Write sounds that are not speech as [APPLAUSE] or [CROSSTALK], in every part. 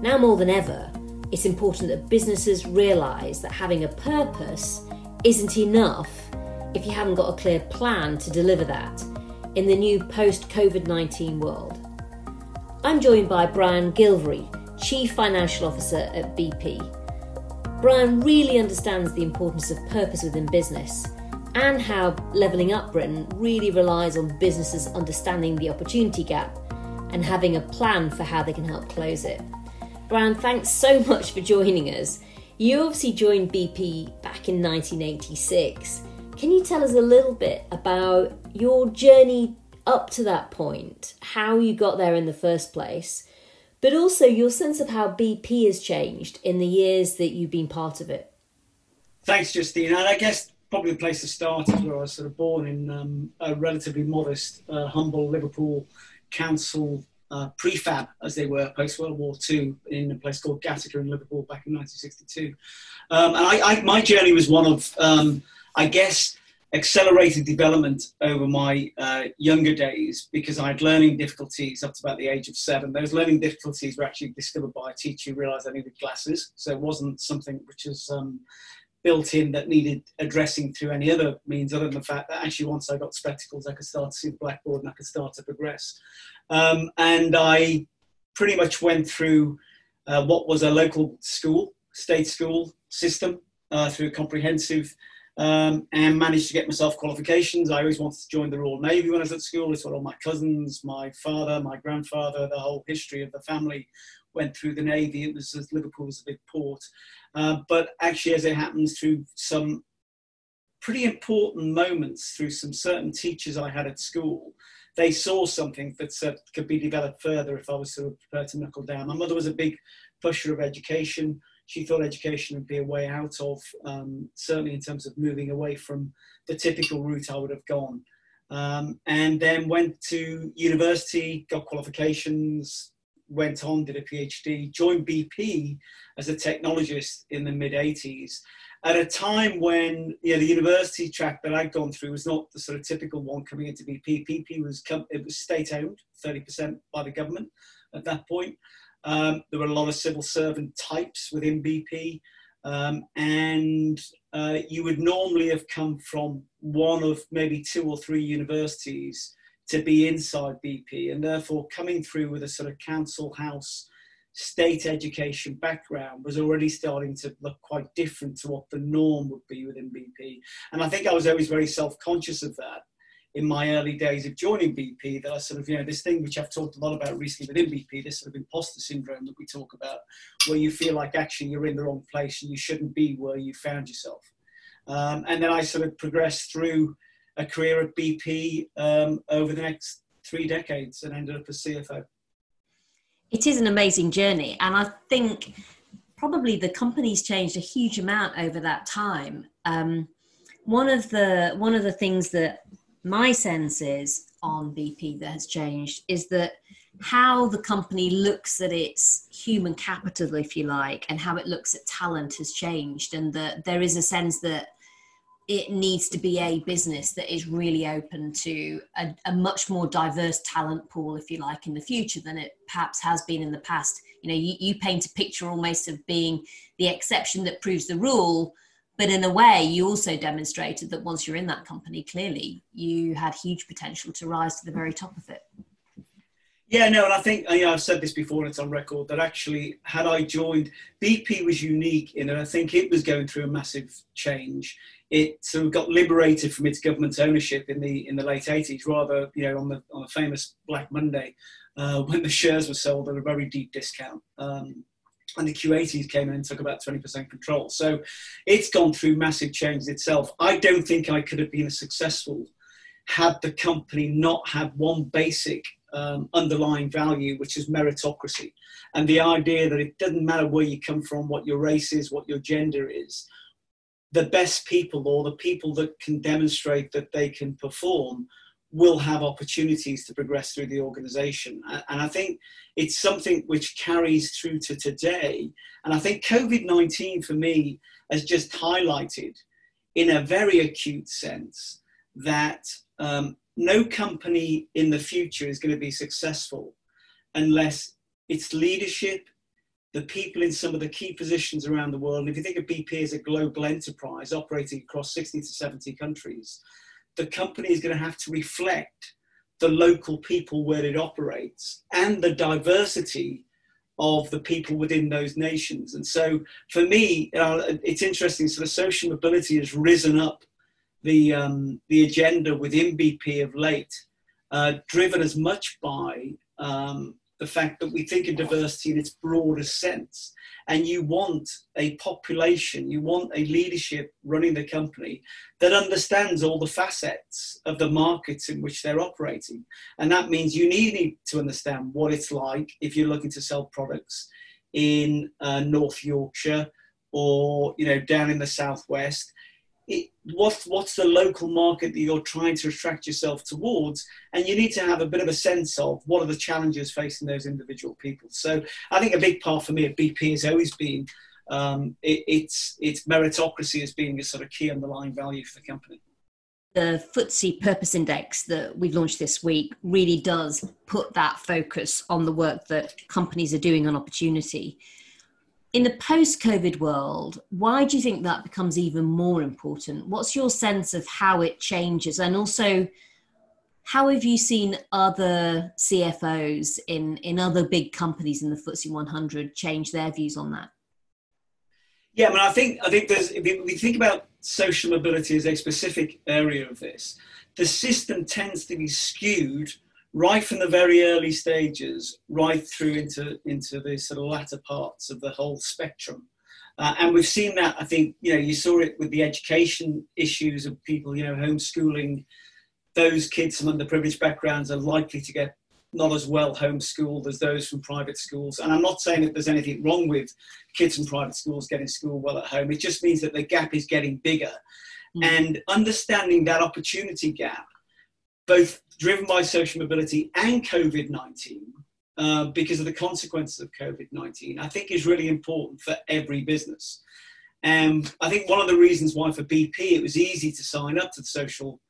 Now more than ever, it's important that businesses realise that having a purpose isn't enough if you haven't got a clear plan to deliver that in the new post COVID 19 world. I'm joined by Brian Gilvary, Chief Financial Officer at BP. Brian really understands the importance of purpose within business and how Levelling Up Britain really relies on businesses understanding the opportunity gap and having a plan for how they can help close it. Brian, thanks so much for joining us. You obviously joined BP back in 1986. Can you tell us a little bit about your journey up to that point, how you got there in the first place, but also your sense of how BP has changed in the years that you've been part of it? Thanks, Justine. And I guess probably the place to start is where I was sort of born in um, a relatively modest, uh, humble Liverpool council uh, prefab, as they were post World War II, in a place called Gateacre in Liverpool back in 1962. Um, and I, I, my journey was one of, um, I guess, accelerated development over my uh, younger days because I had learning difficulties up to about the age of seven. Those learning difficulties were actually discovered by a teacher who realised I needed glasses, so it wasn't something which was um, built in that needed addressing through any other means other than the fact that actually once I got spectacles, I could start to see the blackboard and I could start to progress. Um, and I pretty much went through uh, what was a local school, state school system uh, through a comprehensive um, and managed to get myself qualifications. I always wanted to join the Royal Navy when I was at school. It's what all my cousins, my father, my grandfather, the whole history of the family went through the Navy. It was Liverpool was a big port. Uh, but actually, as it happens, through some pretty important moments, through some certain teachers I had at school, they saw something that uh, could be developed further if I was sort of prepared to knuckle down. My mother was a big pusher of education. She thought education would be a way out of, um, certainly in terms of moving away from the typical route I would have gone. Um, and then went to university, got qualifications, went on, did a PhD, joined BP as a technologist in the mid 80s at a time when you know, the university track that I'd gone through was not the sort of typical one coming into BP. BP was it was state owned, 30% by the government at that point. Um, there were a lot of civil servant types within BP, um, and uh, you would normally have come from one of maybe two or three universities to be inside BP, and therefore coming through with a sort of council house state education background was already starting to look quite different to what the norm would be within BP. And I think I was always very self conscious of that in my early days of joining BP that I sort of, you know, this thing which I've talked a lot about recently within BP, this sort of imposter syndrome that we talk about, where you feel like actually you're in the wrong place and you shouldn't be where you found yourself. Um, and then I sort of progressed through a career at BP um, over the next three decades and ended up as CFO. It is an amazing journey, and I think probably the company's changed a huge amount over that time. Um, one of the one of the things that my sense is on BP that has changed is that how the company looks at its human capital, if you like, and how it looks at talent has changed, and that there is a sense that it needs to be a business that is really open to a, a, much more diverse talent pool, if you like, in the future than it perhaps has been in the past. You know, you, you paint a picture almost of being the exception that proves the rule, but in a way, you also demonstrated that once you're in that company, clearly you had huge potential to rise to the very top of it. Yeah, no, and I think you know, I've said this before, and it's on record that actually, had I joined, BP was unique in that I think it was going through a massive change it sort of got liberated from its government ownership in the in the late 80s, rather you know on the on a famous Black Monday uh, when the shares were sold at a very deep discount. Um, and the Kuwaitis came in and took about 20% control. So it's gone through massive changes itself. I don't think I could have been as successful had the company not had one basic um, underlying value, which is meritocracy. And the idea that it doesn't matter where you come from, what your race is, what your gender is, the best people or the people that can demonstrate that they can perform will have opportunities to progress through the organization. And I think it's something which carries through to today. And I think COVID 19 for me has just highlighted in a very acute sense that um, no company in the future is going to be successful unless its leadership, the people in some of the key positions around the world, and if you think of BP as a global enterprise operating across 60 to 70 countries, the company is going to have to reflect the local people where it operates and the diversity of the people within those nations. And so for me, uh, it's interesting, sort of social mobility has risen up the, um, the agenda within BP of late, uh, driven as much by um, the fact that we think of diversity in its broadest sense. And you want a population, you want a leadership running the company that understands all the facets of the markets in which they're operating. And that means you need to understand what it's like if you're looking to sell products in uh, North Yorkshire or you know down in the southwest it, what's what's the local market that you're trying to attract yourself towards? And you need to have a bit of a sense of what are the challenges facing those individual people. So i think a big part for me at bp has always been um, it, it's it's meritocracy as being a sort of key underlying value for the company. The FTSE Purpose Index that we've launched this week really does put that focus on the work that companies are doing on opportunity in the post COVID world, why do you think that becomes even more important? What's your sense of how it changes? And also, how have you seen other CFOs in, in other big companies in the FTSE 100 change their views on that? Yeah, I mean, I think I think there's if we think about social mobility as a specific area of this, the system tends to be skewed right from the very early stages, right through into into the sort of latter parts of the whole spectrum. Uh, and we've seen that. I think you know you saw it with the education issues of people, you know, homeschooling. Those kids from underprivileged backgrounds are likely to get not as well homeschooled as those from private schools. And I'm not saying that there's anything wrong with kids from private schools getting school well at home. It just means that the gap is getting bigger. Mm. And understanding that opportunity gap both driven by social mobility and COVID 19, uh, because of the consequences of COVID 19, I think is really important for every business. And I think one of the reasons why for BP it was easy to sign up to the social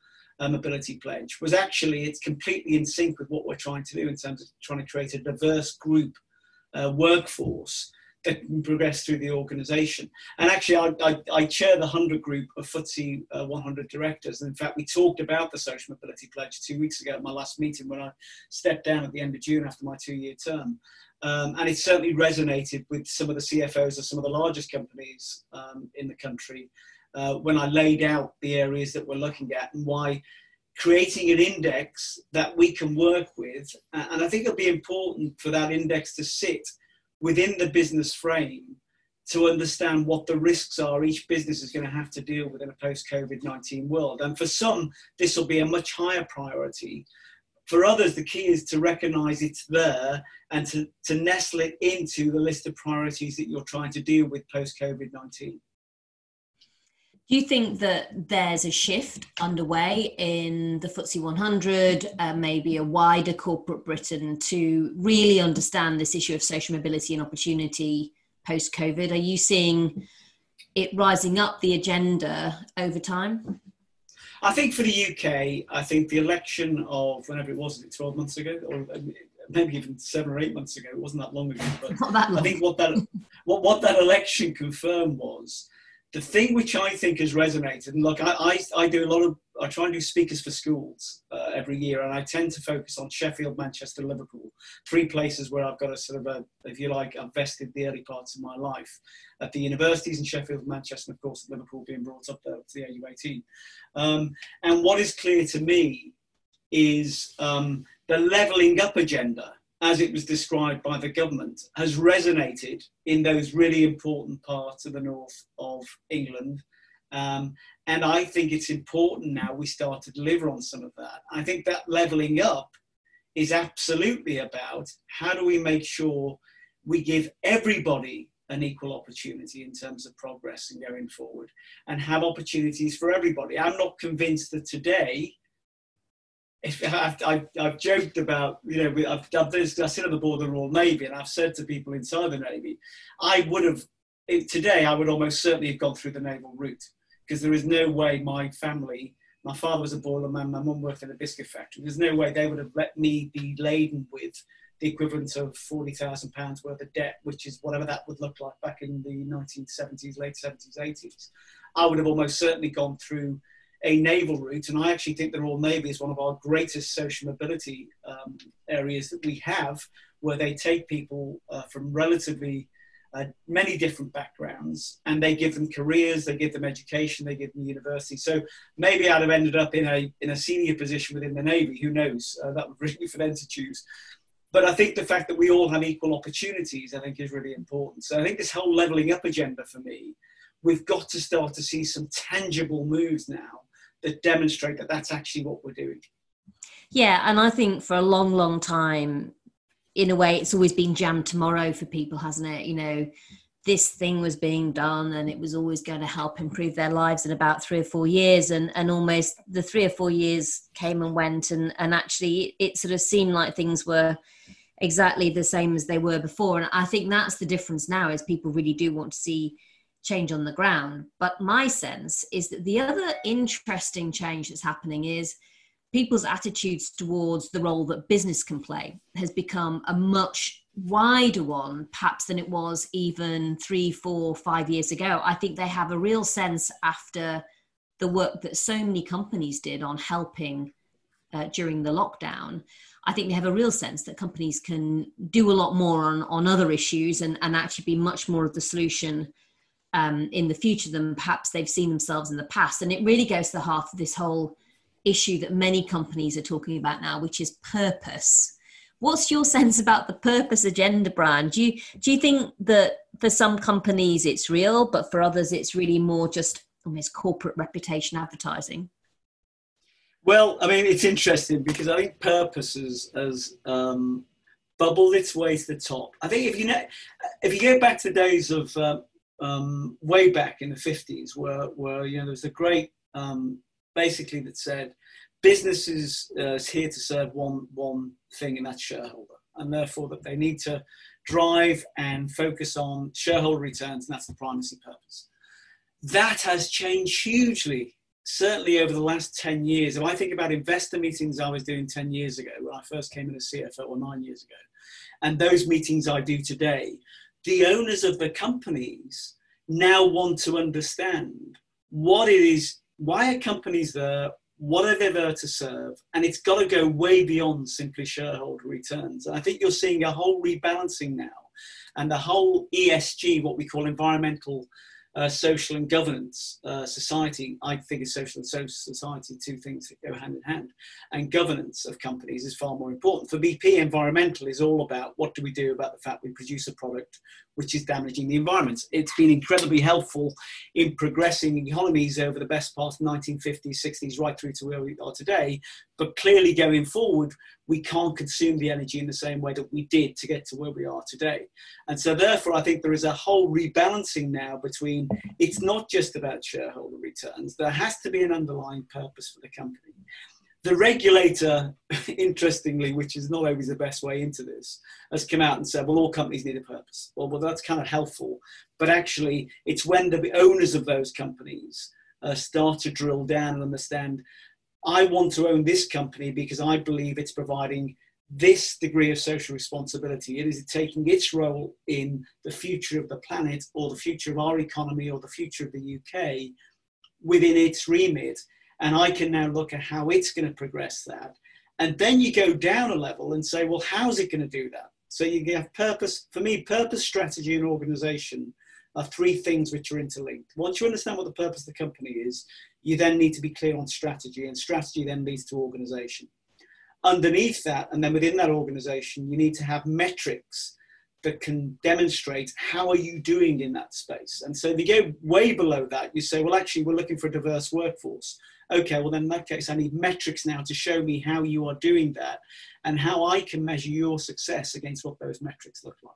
uh, mobility pledge was actually it's completely in sync with what we're trying to do in terms of trying to create a diverse group uh, workforce progress through the organisation. And actually, I, I, I, chair the 100 group of FTSE uh, 100 directors. And in fact, we talked about the Social Mobility Pledge two weeks ago at my last meeting when I stepped down at the end of June after my two year term. Um, and it certainly resonated with some of the CFOs of some of the largest companies um, in the country uh, when I laid out the areas that we're looking at and why creating an index that we can work with. And I think it'll be important for that index to sit within the business frame to understand what the risks are each business is going to have to deal with in a post COVID 19 world. And for some, this will be a much higher priority. For others, the key is to recognize it's there and to, to nestle it into the list of priorities that you're trying to deal with post COVID 19. Do you think that there's a shift underway in the FTSE 100, uh, maybe a wider corporate Britain, to really understand this issue of social mobility and opportunity post COVID? Are you seeing it rising up the agenda over time? I think for the UK, I think the election of whenever it was, it 12 months ago, or maybe even seven or eight months ago, it wasn't that long ago, but [LAUGHS] long. I think what that, what, what that election confirmed was the thing which I think has resonated, and look, I, I, I do a lot of, I try and do speakers for schools uh, every year, and I tend to focus on Sheffield, Manchester, Liverpool, three places where I've got a sort of a, if you like, I've vested the early parts of my life at the universities in Sheffield, Manchester, and of course Liverpool being brought up there to the age of 18. Um, and what is clear to me is um, the levelling up agenda as it was described by the government, has resonated in those really important parts of the north of England. Um, and I think it's important now we start to deliver on some of that. I think that levelling up is absolutely about how do we make sure we give everybody an equal opportunity in terms of progress and going forward and have opportunities for everybody. I'm not convinced that today I've, I've, I've, joked about, you know, I've, I've, I sit on the board of the Royal Navy and I've said to people inside the Navy, I would have, today, I would almost certainly have gone through the naval route because there is no way my family, my father was a boiler man, my mum worked in a biscuit factory, there's no way they would have let me be laden with the equivalent of £40,000 worth of debt, which is whatever that would look like back in the 1970s, late 70s, 80s, I would have almost certainly gone through a naval route. And I actually think the Royal Navy is one of our greatest social mobility um, areas that we have, where they take people uh, from relatively uh, many different backgrounds and they give them careers, they give them education, they give them university. So maybe I'd have ended up in a, in a senior position within the Navy, who knows? Uh, that would really for them to choose. But I think the fact that we all have equal opportunities, I think, is really important. So I think this whole levelling up agenda for me, we've got to start to see some tangible moves now that demonstrate that that's actually what we're doing. Yeah, and I think for a long, long time, in a way, it's always been jammed tomorrow for people, hasn't it? You know, this thing was being done and it was always going to help improve their lives in about three or four years and and almost the three or four years came and went and and actually it sort of seemed like things were exactly the same as they were before and i think that's the difference now is people really do want to see change on the ground but my sense is that the other interesting change that's happening is people's attitudes towards the role that business can play has become a much wider one, perhaps, than it was even three, four, five years ago. I think they have a real sense after the work that so many companies did on helping uh, during the lockdown. I think they have a real sense that companies can do a lot more on, on other issues and, and actually be much more of the solution um, in the future than perhaps they've seen themselves in the past. And it really goes to the heart of this whole issue that many companies are talking about now, which is purpose. What's your [LAUGHS] sense about the purpose agenda, Brian? Do you do you think that for some companies it's real, but for others it's really more just almost corporate reputation advertising? Well, I mean, it's interesting because I think purpose has, has um, bubbled its way to the top. I think if you know, if you go back to the days of uh, um, way back in the fifties, where where you know there was a great um, basically that said business is, uh, is here to serve one one thing, and that's shareholder, and therefore that they need to drive and focus on shareholder returns, and that's the primacy purpose. That has changed hugely, certainly over the last 10 years. If I think about investor meetings I was doing 10 years ago, when I first came in as CFO, or nine years ago, and those meetings I do today, the owners of the companies now want to understand what it is why are companies there? What are they there to serve? And it's got to go way beyond simply shareholder returns. And I think you're seeing a whole rebalancing now. And the whole ESG, what we call environmental uh, social and governance uh, society. I think is social and social society, two things that go hand in hand. And governance of companies is far more important. For BP, environmental is all about what do we do about the fact we produce a product which is damaging the environment. It's been incredibly helpful in progressing economies over the best part of 1950s, 60s, right through to where we are today. But clearly, going forward, we can't consume the energy in the same way that we did to get to where we are today. And so, therefore, I think there is a whole rebalancing now between it's not just about shareholder returns, there has to be an underlying purpose for the company. The regulator, [LAUGHS] interestingly, which is not always the best way into this, has come out and said, well, all companies need a purpose. Well, well that's kind of helpful. But actually, it's when the owners of those companies uh, start to drill down and understand I want to own this company because I believe it's providing this degree of social responsibility. It is taking its role in the future of the planet or the future of our economy or the future of the UK within its remit. And I can now look at how it's going to progress that. And then you go down a level and say, well, how's it going to do that? So you have purpose. For me, purpose, strategy, and organization are three things which are interlinked. Once you understand what the purpose of the company is, you then need to be clear on strategy, and strategy then leads to organization. Underneath that, and then within that organization, you need to have metrics that can demonstrate how are you doing in that space. And so if you go way below that, you say, well, actually, we're looking for a diverse workforce. Okay, well, then in that case, I need metrics now to show me how you are doing that and how I can measure your success against what those metrics look like.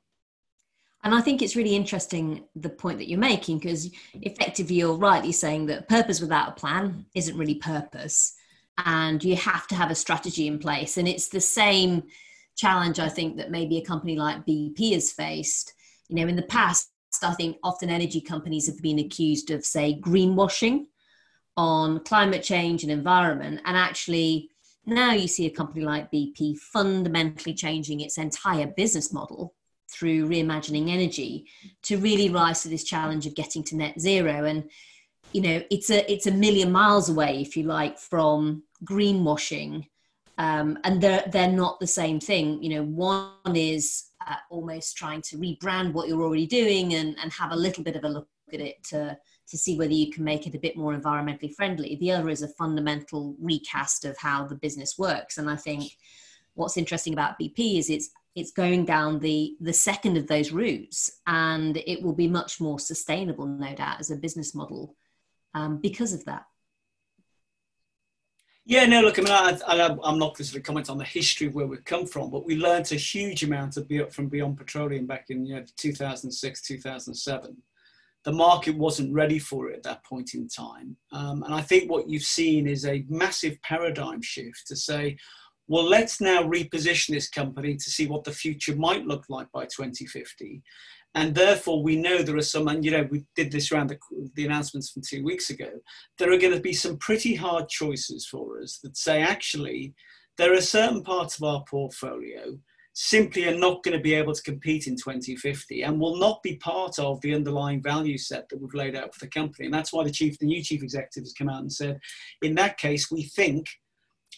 And I think it's really interesting the point that you're making because effectively you're rightly saying that purpose without a plan isn't really purpose. And you have to have a strategy in place. And it's the same challenge, I think, that maybe a company like BP has faced. You know, in the past, I think often energy companies have been accused of, say, greenwashing on climate change and environment. And actually, now you see a company like BP fundamentally changing its entire business model through reimagining energy to really rise to this challenge of getting to net zero. And you know it's a it's a million miles away if you like from greenwashing. Um, and they're they're not the same thing. You know one is uh, almost trying to rebrand what you're already doing and and have a little bit of a look at it to to see whether you can make it a bit more environmentally friendly. The other is a fundamental recast of how the business works. And i think what's interesting about bp is it's it's going down the the second of those routes and it will be much more sustainable no doubt as a business model um, because of that yeah, no, look, I mean, I, am not going to comment on the history of where we've come from, but we learned a huge amount of, from Beyond Petroleum back in you know, 2006, 2007. The market wasn't ready for it at that point in time. Um, and I think what you've seen is a massive paradigm shift to say, well, let's now reposition this company to see what the future might look like by 2050. And therefore, we know there are some, and you know, we did this around the, the announcements from two weeks ago. There are going to be some pretty hard choices for us that say, actually, there are certain parts of our portfolio simply are not going to be able to compete in 2050 and will not be part of the underlying value set that we've laid out for the company. And that's why the chief, the new chief executive has come out and said, in that case, we think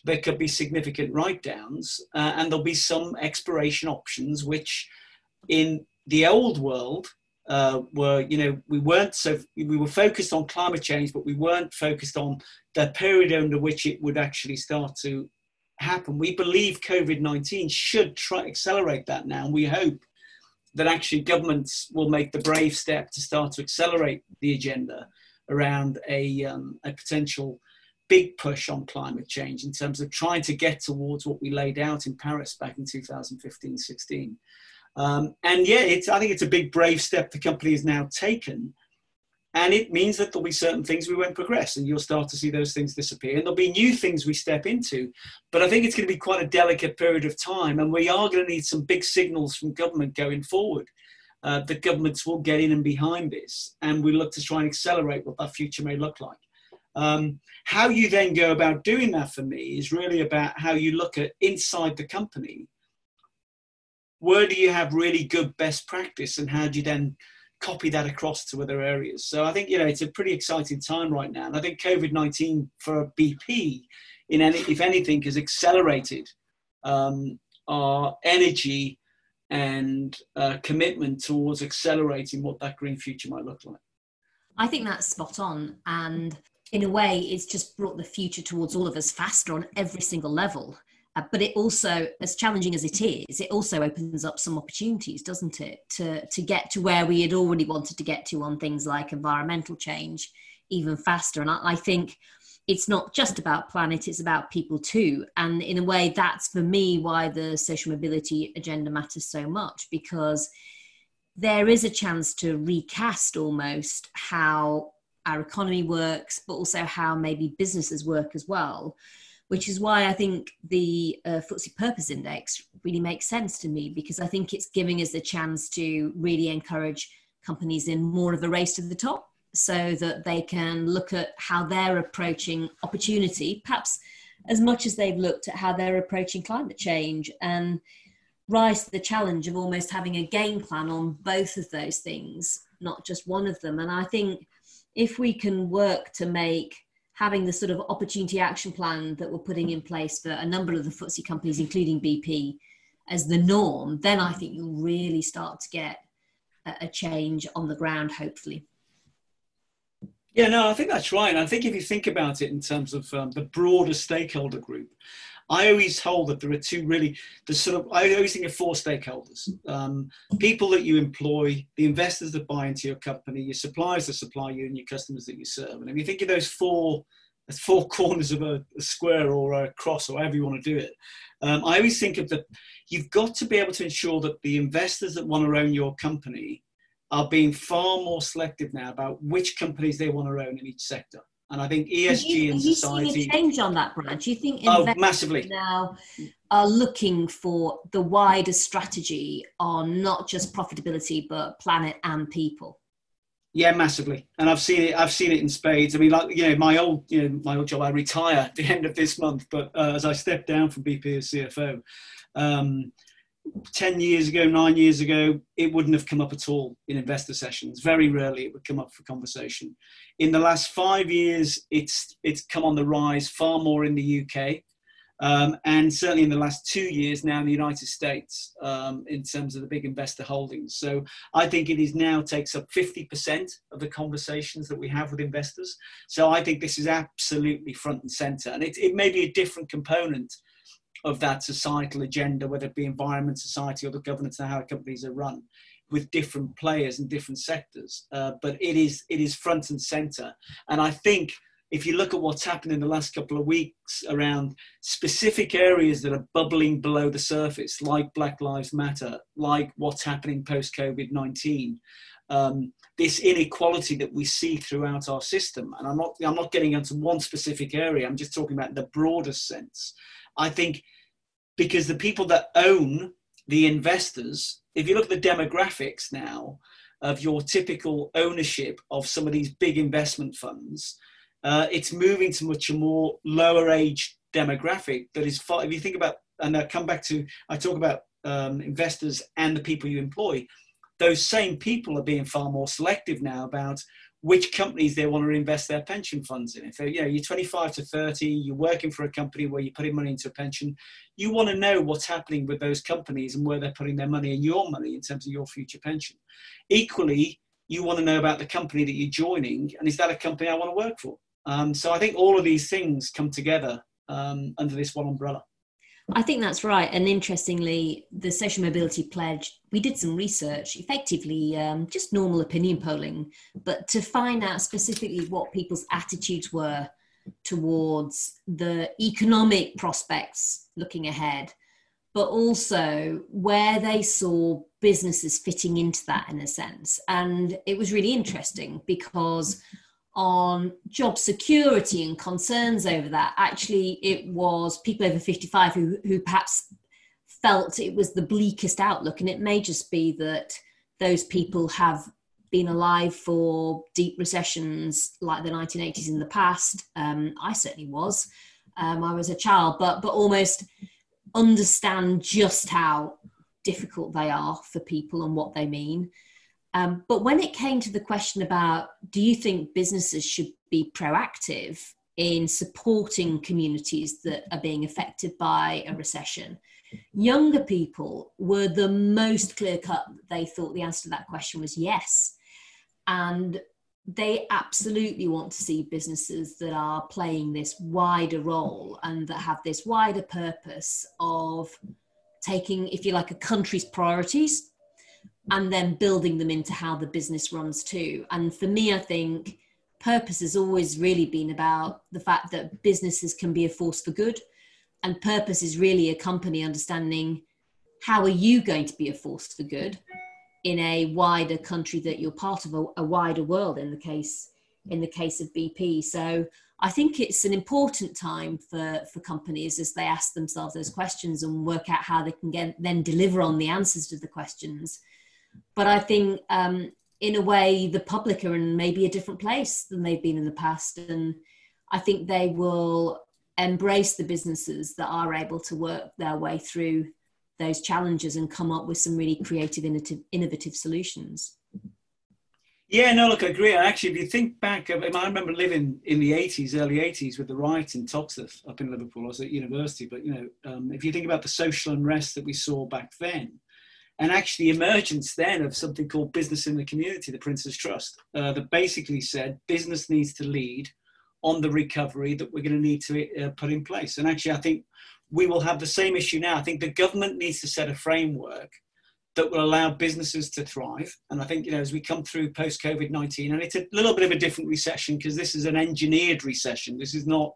there could be significant write downs uh, and there'll be some exploration options which in the old world uh, were you know we weren't so we were focused on climate change but we weren't focused on the period under which it would actually start to happen. We believe covid-19 should try accelerate that now and we hope that actually governments will make the brave step to start to accelerate the agenda around a, um, a potential big push on climate change in terms of trying to get towards what we laid out in Paris back in 2015 16. Um, and yeah, I think it's a big, brave step the company has now taken. And it means that there'll be certain things we won't progress, and you'll start to see those things disappear. And there'll be new things we step into. But I think it's going to be quite a delicate period of time, and we are going to need some big signals from government going forward. Uh, the governments will get in and behind this, and we look to try and accelerate what that future may look like. Um, how you then go about doing that for me is really about how you look at inside the company. Where do you have really good best practice, and how do you then copy that across to other areas? So I think you know it's a pretty exciting time right now, and I think COVID nineteen for BP, in any if anything, has accelerated um, our energy and uh, commitment towards accelerating what that green future might look like. I think that's spot on, and in a way, it's just brought the future towards all of us faster on every single level. Uh, but it also, as challenging as it is, it also opens up some opportunities, doesn't it, to to get to where we had already wanted to get to on things like environmental change even faster. And I, I think it's not just about planet; it's about people too. And in a way, that's for me why the social mobility agenda matters so much because there is a chance to recast almost how our economy works, but also how maybe businesses work as well. Which is why I think the uh, FTSE Purpose Index really makes sense to me because I think it's giving us the chance to really encourage companies in more of a race to the top so that they can look at how they're approaching opportunity, perhaps as much as they've looked at how they're approaching climate change and rise to the challenge of almost having a game plan on both of those things, not just one of them. And I think if we can work to make having the sort of opportunity action plan that we're putting in place for a number of the FTSE companies, including BP, as the norm, then I think you'll really start to get a change on the ground, hopefully. Yeah, no, I think that's right. I think if you think about it in terms of um, the broader stakeholder group, I always hold that there are two really, the sort of, I always think of four stakeholders. Um, people that you employ, the investors that buy into your company, your suppliers that supply you, and your customers that you serve. And if you think of those four, four corners of a, a square or a cross or however you want to do it, um, I always think of that you've got to be able to ensure that the investors that want to own your company are being far more selective now about which companies they want to own in each sector. And I think ESG you, and society. change on that, Brad? Do you think oh, massively now are looking for the wider strategy on not just profitability but planet and people? Yeah, massively, and I've seen it. I've seen it in spades. I mean, like you know, my old you know my old job. I retire at the [LAUGHS] end of this month, but uh, as I step down from BP as CFO, um, 10 years ago, nine years ago, it wouldn't have come up at all in investor sessions. Very rarely it would come up for conversation. In the last five years, it's, it's come on the rise far more in the UK. Um, and certainly in the last two years now in the United States, um, in terms of the big investor holdings. So I think it is now takes up 50% of the conversations that we have with investors. So I think this is absolutely front and center. And it, it may be a different component of that societal agenda, whether it be environment, society, or the governance and how companies are run, with different players in different sectors. Uh, but it is it is front and center, and I think if you look at what's happened in the last couple of weeks around specific areas that are bubbling below the surface, like Black Lives Matter, like what's happening post COVID 19, um, this inequality that we see throughout our system, and I'm not, I'm not getting into one specific area, I'm just talking about the broader sense. I think because the people that own the investors, if you look at the demographics now of your typical ownership of some of these big investment funds, uh, it's moving to much a more lower age demographic that is far, if you think about, and I come back to, I talk about um, investors and the people you employ, those same people are being far more selective now about which companies they want to invest their pension funds in. If you know, you're 25 to 30, you're working for a company where you're putting money into a pension, you want to know what's happening with those companies and where they're putting their money and your money in terms of your future pension. Equally, you want to know about the company that you're joining and is that a company I want to work for? Um, so I think all of these things come together um, under this one umbrella. I think that's right. And interestingly, the social mobility pledge, we did some research, effectively um, just normal opinion polling, but to find out specifically what people's attitudes were towards the economic prospects looking ahead, but also where they saw businesses fitting into that in a sense. And it was really interesting because on job security and concerns over that. Actually, it was people over 55 who, who perhaps felt it was the bleakest outlook. And it may just be that those people have been alive for deep recessions like the 1980s in the past. Um, I certainly was. Um, I was a child, but but almost understand just how difficult they are for people and what they mean. Um, but when it came to the question about do you think businesses should be proactive in supporting communities that are being affected by a recession, younger people were the most clear cut. They thought the answer to that question was yes. And they absolutely want to see businesses that are playing this wider role and that have this wider purpose of taking, if you like, a country's priorities and then building them into how the business runs too. And for me, I think purpose has always really been about the fact that businesses can be a force for good. And purpose is really a company understanding how are you going to be a force for good in a wider country that you're part of a, a wider world in the case in the case of BP. So I think it's an important time for, for companies as they ask themselves those questions and work out how they can get, then deliver on the answers to the questions but I think um, in a way the public are in maybe a different place than they've been in the past, and I think they will embrace the businesses that are able to work their way through those challenges and come up with some really creative, innovative, innovative solutions. Yeah, no, look, I agree. Actually, if you think back, I, mean, I remember living in the 80s, early 80s, with the riot in Toxteth up in Liverpool. I was at university, but you know, um, if you think about the social unrest that we saw back then, and actually emergence then of something called business in the community, the Prince's Trust, uh, that basically said business needs to lead on the recovery that we're going to need to uh, put in place. And actually, I think we will have the same issue now. I think the government needs to set a framework that will allow businesses to thrive. And I think, you know, as we come through post COVID 19, and it's a little bit of a different recession because this is an engineered recession. This is not,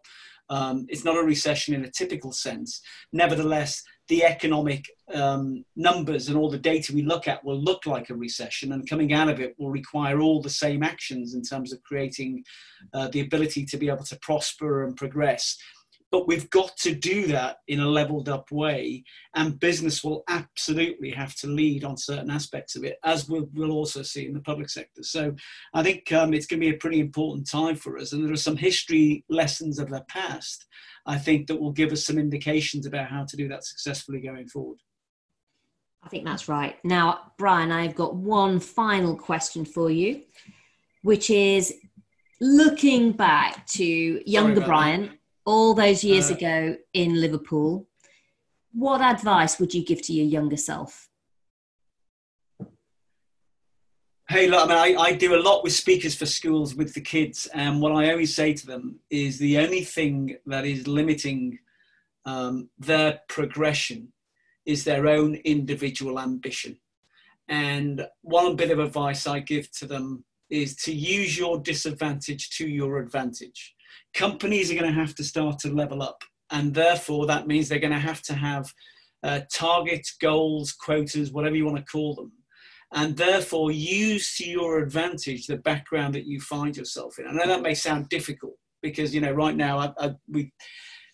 um, it's not a recession in a typical sense. Nevertheless, the economic um, numbers and all the data we look at will look like a recession, and coming out of it will require all the same actions in terms of creating uh, the ability to be able to prosper and progress. but we've got to do that in a leveled up way, and business will absolutely have to lead on certain aspects of it, as we'll, we'll also see in the public sector. So I think um, it's going to be a pretty important time for us, and there are some history lessons of the past, I think, that will give us some indications about how to do that successfully going forward. I think that's right. Now, Brian, I've got one final question for you, which is looking back to younger Brian that. all those years uh, ago in Liverpool, what advice would you give to your younger self? Hey, look, I mean, I, I, do a lot with speakers for schools with the kids, and what I always say to them is the only thing that is limiting um, their progression is their own individual ambition. And one bit of advice I give to them is to use your disadvantage to your advantage. Companies are going to have to start to level up, and therefore that means they're going to have to have uh, targets, goals, quotas, whatever you want to call them. And therefore, use to your advantage the background that you find yourself in. I know that may sound difficult because you know right now I, I, we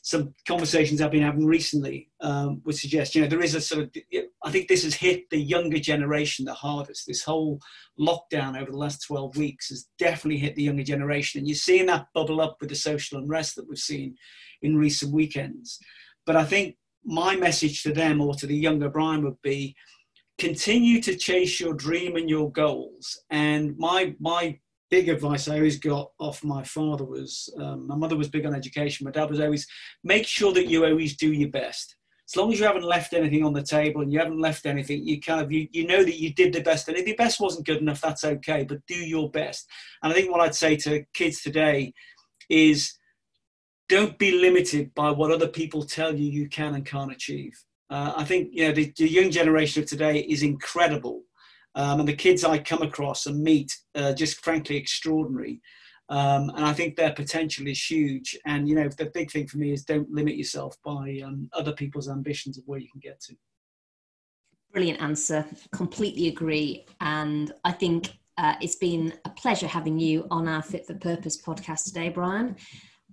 some conversations I've been having recently um, would suggest, you know, there is a sort of, I think this has hit the younger generation the hardest. This whole lockdown over the last 12 weeks has definitely hit the younger generation. And you're seeing that bubble up with the social unrest that we've seen in recent weekends. But I think my message to them or to the younger Brian would be continue to chase your dream and your goals. And my, my big advice I always got off my father was um, my mother was big on education. My dad was always make sure that you always do your best. As long as you haven't left anything on the table and you haven't left anything, you kind of you, you know that you did the best. And if your best wasn't good enough, that's okay. But do your best. And I think what I'd say to kids today is don't be limited by what other people tell you you can and can't achieve. Uh, I think you know the, the young generation of today is incredible um, and the kids I come across and meet are just frankly extraordinary. Um, and I think their potential is huge. And you know, the big thing for me is don't limit yourself by um, other people's ambitions of where you can get to. Brilliant answer. Completely agree. And I think uh, it's been a pleasure having you on our Fit for Purpose podcast today, Brian.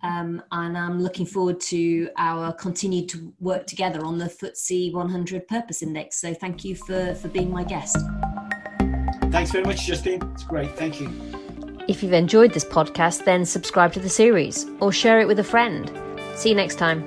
Um, and I'm looking forward to our continued to work together on the FTSE 100 Purpose Index. So thank you for, for being my guest. Thanks very much, Justine. It's great. Thank you. If you've enjoyed this podcast, then subscribe to the series or share it with a friend. See you next time.